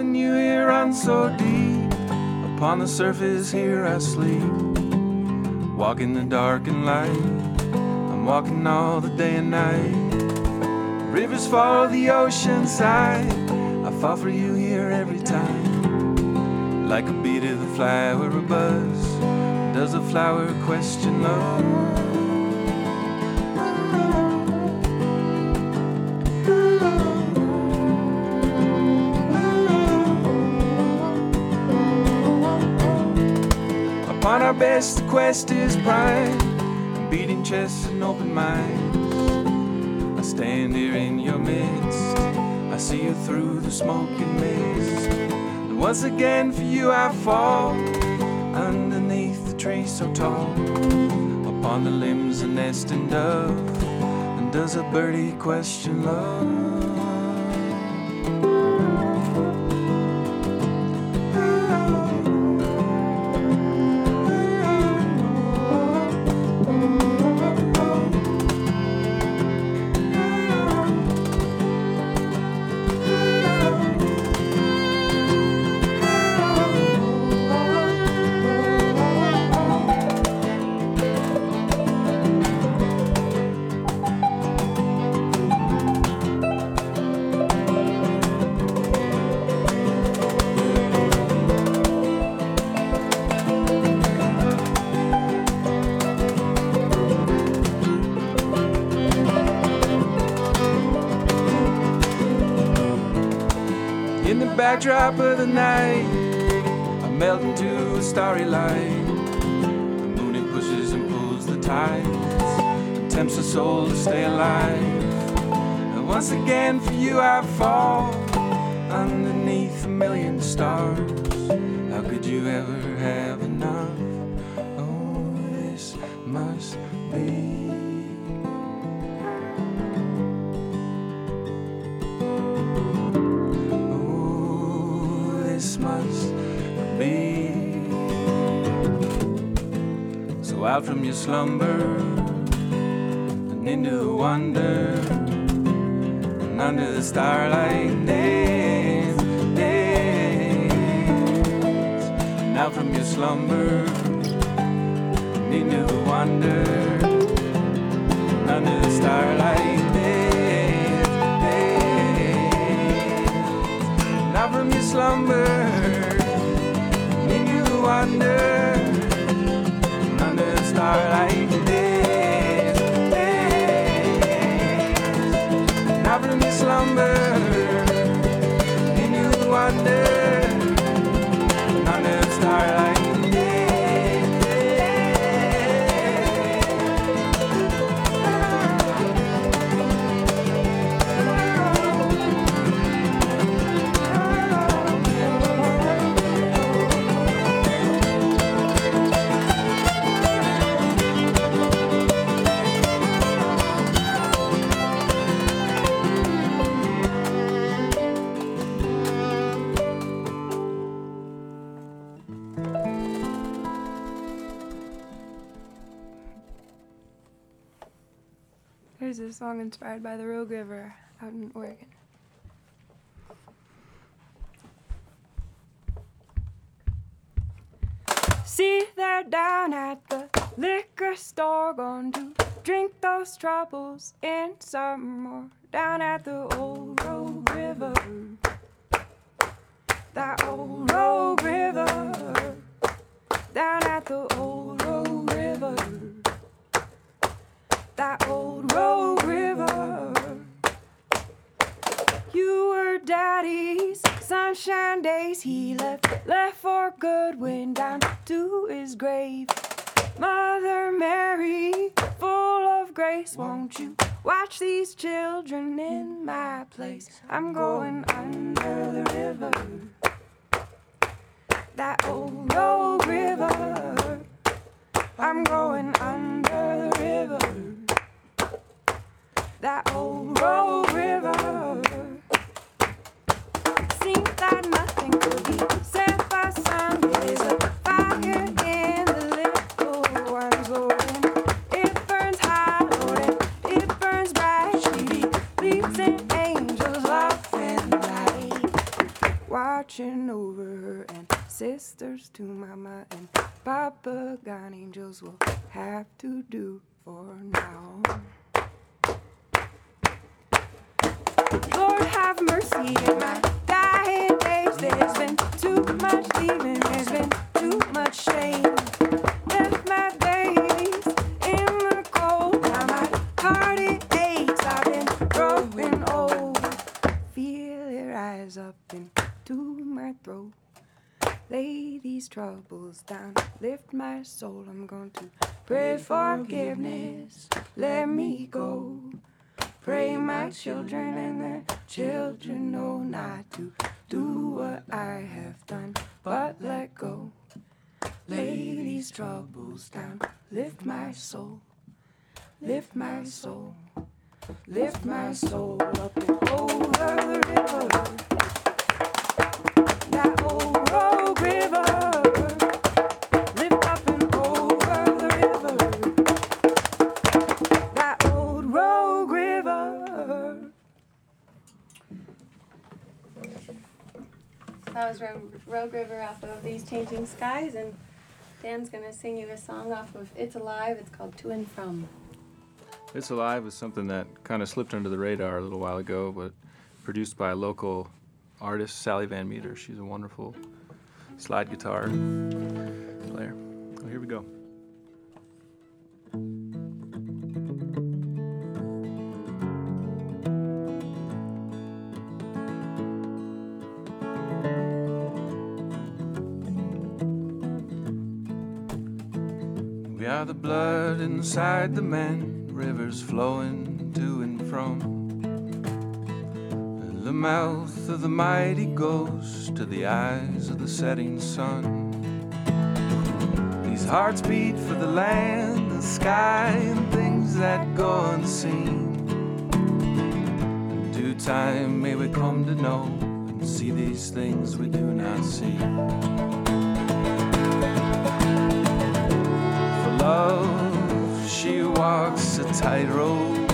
Loving you here runs so deep. Upon the surface here I sleep. Walk in the dark and light. I'm walking all the day and night. Rivers follow the ocean side. I fall for you here every time. Like a bee to the flower, a buzz. Does a flower question love? Our best, the quest is pride, beating chests and open minds. I stand here in your midst, I see you through the smoking mist. And once again, for you I fall, underneath the tree so tall. Upon the limbs, a nesting dove, and does a birdie question love? The of the night, I melt into a starry light. The moon it pushes and pulls the tides, and tempts the soul to stay alive. And once again for you I fall underneath a million stars. How could you ever have out from your slumber and into wonder and under the starlight dance, dance. And out from your slumber and into wonder and under the starlight dance, dance. Now from your slumber, into the wonder, A song inspired by the Rogue River out in Oregon. See, they're down at the liquor store, going to drink those troubles in some more. Down at the old Rogue River, that old Rogue River. Down at the old Rogue River that old sunshine days. He left, left for good, went down to his grave. Mother Mary, full of grace, won't you watch these children in my place? I'm going under the river. That old Rogue river. I'm going under the river that old Rogue river. Papa got angels will have to do for now. Lord have mercy in my dying days. There's been too much leaving, there's been too much shame. Troubles down, lift my soul. I'm going to pray forgiveness. Let me go. Pray my children and their children know not to do what I have done, but let go. Lay these troubles down, lift my soul, lift my soul, lift my soul up and over the Rogue, Rogue River off of These Changing Skies, and Dan's gonna sing you a song off of It's Alive. It's called To and From. It's Alive was something that kind of slipped under the radar a little while ago, but produced by a local artist, Sally Van Meter. She's a wonderful slide guitar The blood inside the men, rivers flowing to and from. The mouth of the mighty goes to the eyes of the setting sun. These hearts beat for the land, the sky, and things that go unseen. In due time may we come to know and see these things we do not see. Tightrope.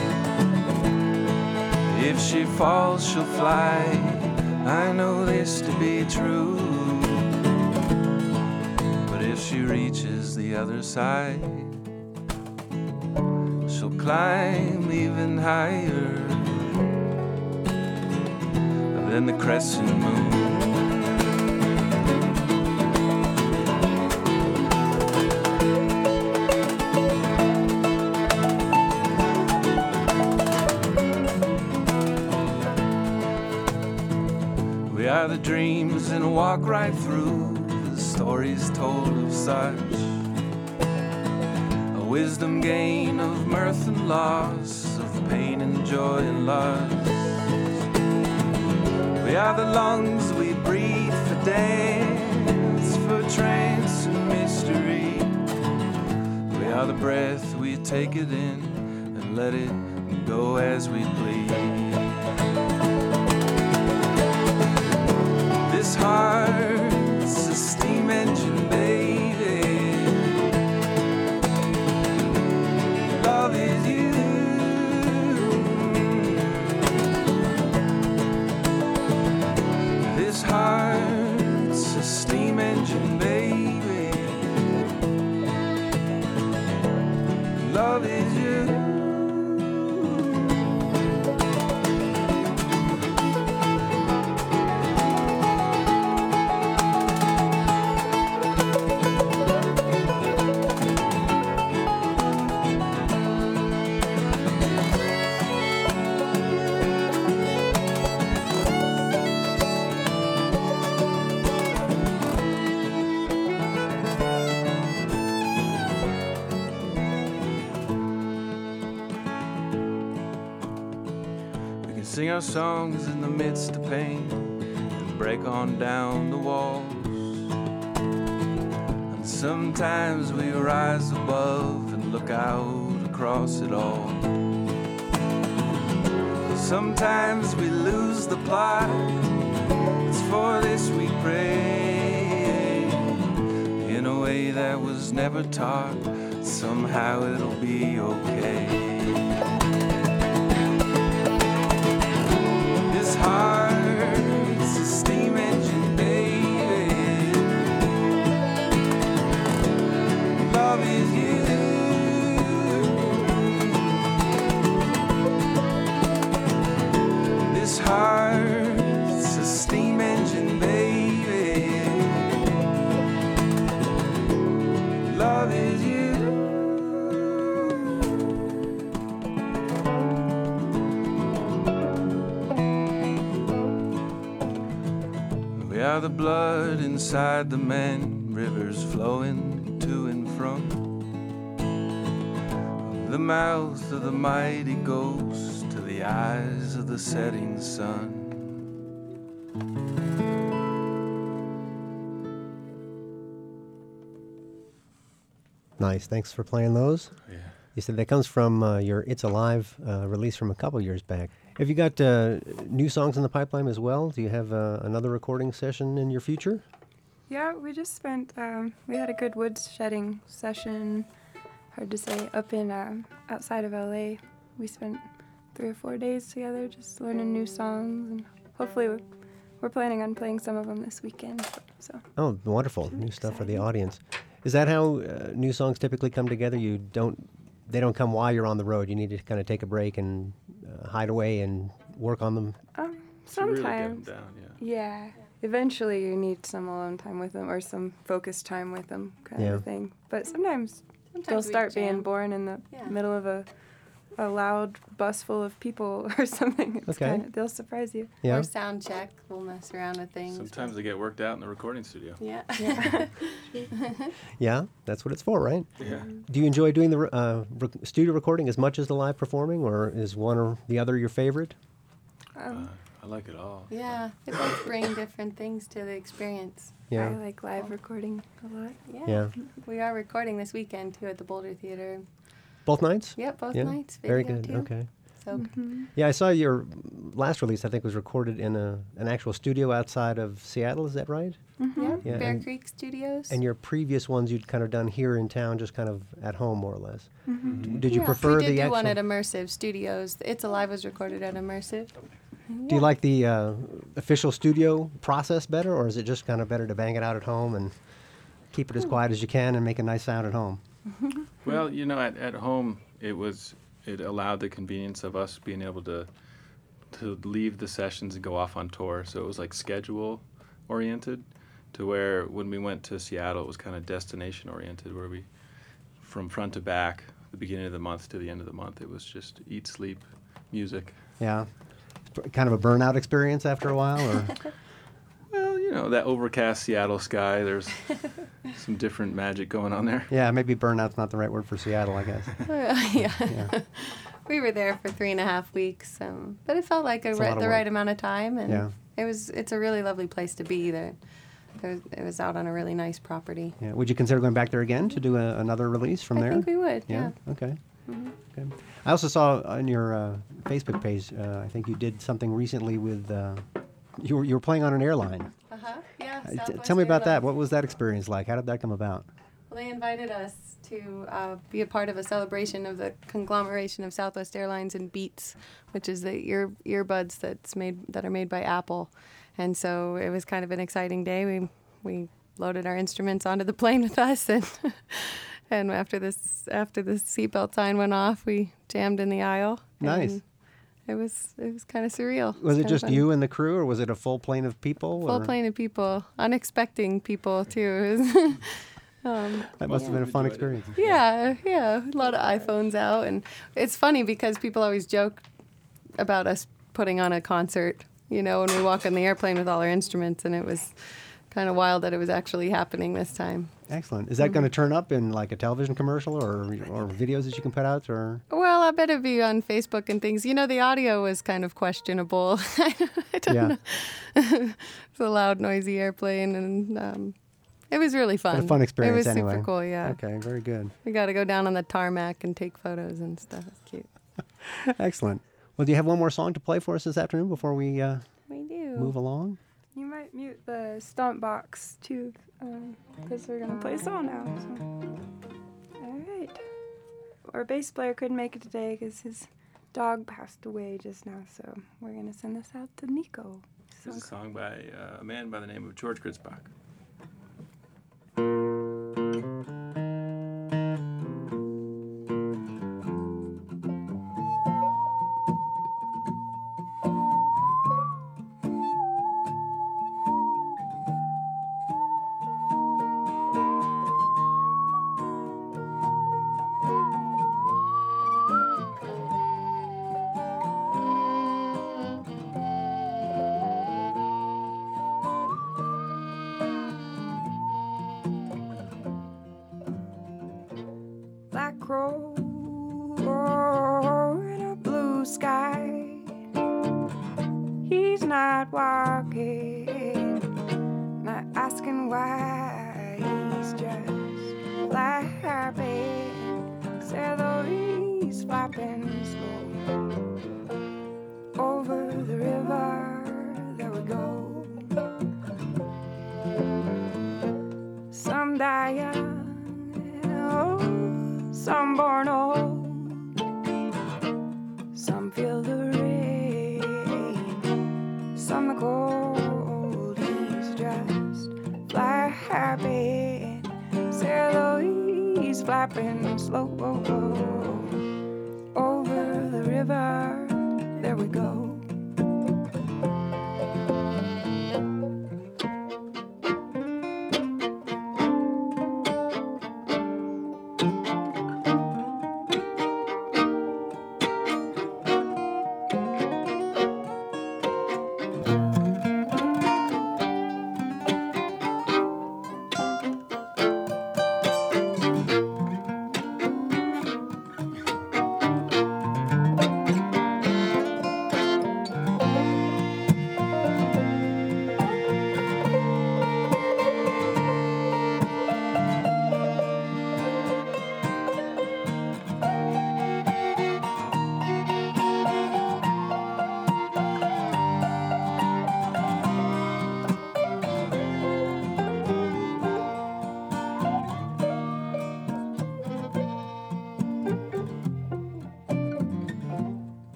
If she falls, she'll fly. I know this to be true. But if she reaches the other side, she'll climb even higher than the crescent moon. We are the dreams and walk right through the stories told of such. A wisdom gain of mirth and loss, of pain and joy and lust. We are the lungs we breathe for dance, for trance and mystery. We are the breath we take it in and let it go as we please. This sing our songs in the midst of pain and break on down the walls. And sometimes we rise above and look out across it all. Sometimes we lose the plot. It's for this we pray in a way that was never taught. Somehow it'll be okay. This are the blood inside the men, rivers flowing to and from. The mouth of the mighty ghost to the eyes of the setting sun. Nice. Thanks for playing those. Yeah. You said that comes from uh, your It's Alive uh, release from a couple years back. Have you got uh, new songs in the pipeline as well? Do you have uh, another recording session in your future? Yeah, we just spent, um, we had a good woods shedding session, hard to say, up in, um, outside of LA. We spent three or four days together just learning new songs, and hopefully we're, we're planning on playing some of them this weekend. So, Oh, wonderful. New stuff for the audience. Is that how uh, new songs typically come together? You don't, they don't come while you're on the road. You need to kind of take a break and uh, hide away and work on them. um, To really get 'em sometimes, down, yeah. yeah, eventually you need some alone time with them or some focused time with them kind Yeah. of thing. But sometimes Sometimes they'll start being born in the Yeah. middle of a a loud bus full of people or something. It's Okay. kinda, they'll surprise you. Yeah. Or sound check. We'll mess around with things. Sometimes they get worked out in the recording studio. Yeah. Yeah, yeah that's what it's for, right? Yeah. Do you enjoy doing the uh, rec- studio recording as much as the live performing, or is one or the other your favorite? Um, Uh, I like it all. yeah. They both bring different things to the experience. Yeah. I like live recording a lot. Yeah. Yeah. We are recording this weekend too at the Boulder Theater. Both nights? Yep, both yeah. nights. Very good. Too. Okay. So mm-hmm. Yeah, I saw your last release. I think was recorded in a an actual studio outside of Seattle. Is that right? Mm-hmm. yeah, Yeah, Bear and- Creek Studios. And your previous ones you'd kind of done here in town, just kind of at home, more or less. D- Did you Yeah, prefer we did the do actual? one at Immersive Studios. It's Alive was recorded at Immersive. do you like the uh, official studio process better, or is it just kind of better to bang it out at home and keep it as hmm. quiet as you can and make a nice sound at home? Well, you know, at, at home, it was it allowed the convenience of us being able to to leave the sessions and go off on tour. So it was like schedule oriented, to where when we went to Seattle, it was kind of destination oriented, where we from front to back, the beginning of the month to the end of the month, it was just eat, sleep, music. Yeah. Kind of a burnout experience after a while, or Well, you know, that overcast Seattle sky, there's some different magic going on there. yeah, maybe burnout's not the right word for Seattle, I guess. yeah. Yeah. we were there for three and a half weeks, um, but it felt like a It's a ri- the work. right amount of time, and Yeah. it was. It's a really lovely place to be. There, it was, it was out on a really nice property. Yeah. Would you consider going back there again to do a, another release from I there? I think we would. Yeah. Okay. Okay. I also saw on your uh, Facebook page. Uh, I think you did something recently with. Uh, you were you were playing on an airline. Uh huh. Yeah. Uh, t- tell me about that. What was that experience like? How did that come about? Well, they invited us to uh, be a part of a celebration of the conglomeration of Southwest Airlines and Beats, which is the ear earbuds that's made that are made by Apple, and so it was kind of an exciting day. We we loaded our instruments onto the plane with us, and and after this after the seatbelt sign went off, we jammed in the aisle. Nice. It was it was kind of surreal. Was it kinda just fun. you and the crew, or was it a full plane of people? Full or- plane of people, unexpecting people too. Um, That must have been a fun it. experience. Yeah, yeah, a lot of iPhones out, and it's funny because people always joke about us putting on a concert. You know, when we walk on the airplane with all our instruments, and it was kind of wild that it was actually happening this time. Excellent. Is that going to turn up in like a television commercial or or videos that you can put out or? Well, I bet it'd be on Facebook and things. You know, the audio was kind of questionable. I don't Yeah. know. it's a loud, noisy airplane, and um, it was really fun. But a fun experience It was anyway. super cool. Yeah, Okay, very good. we got to go down on the tarmac and take photos and stuff. It's cute. Excellent. Well, do you have one more song to play for us this afternoon before we uh, We do. move along? You might mute the stomp box too, because we're gonna play a song now. So. All right. Our bass player couldn't make it today because his dog passed away just now, so we're gonna send this out to Nico. This is a song by uh, a man by the name of George crow in a blue sky. He's not walking, not asking why. He's just flapping, celery's oh, flopping slow over the river. Some the cold. He's just flapping, sail he's flapping slow over the river. There we go.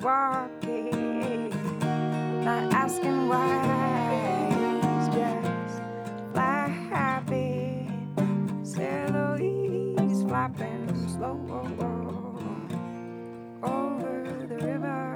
Walking, not asking why. Just flapping, sail he's flapping slow over the river.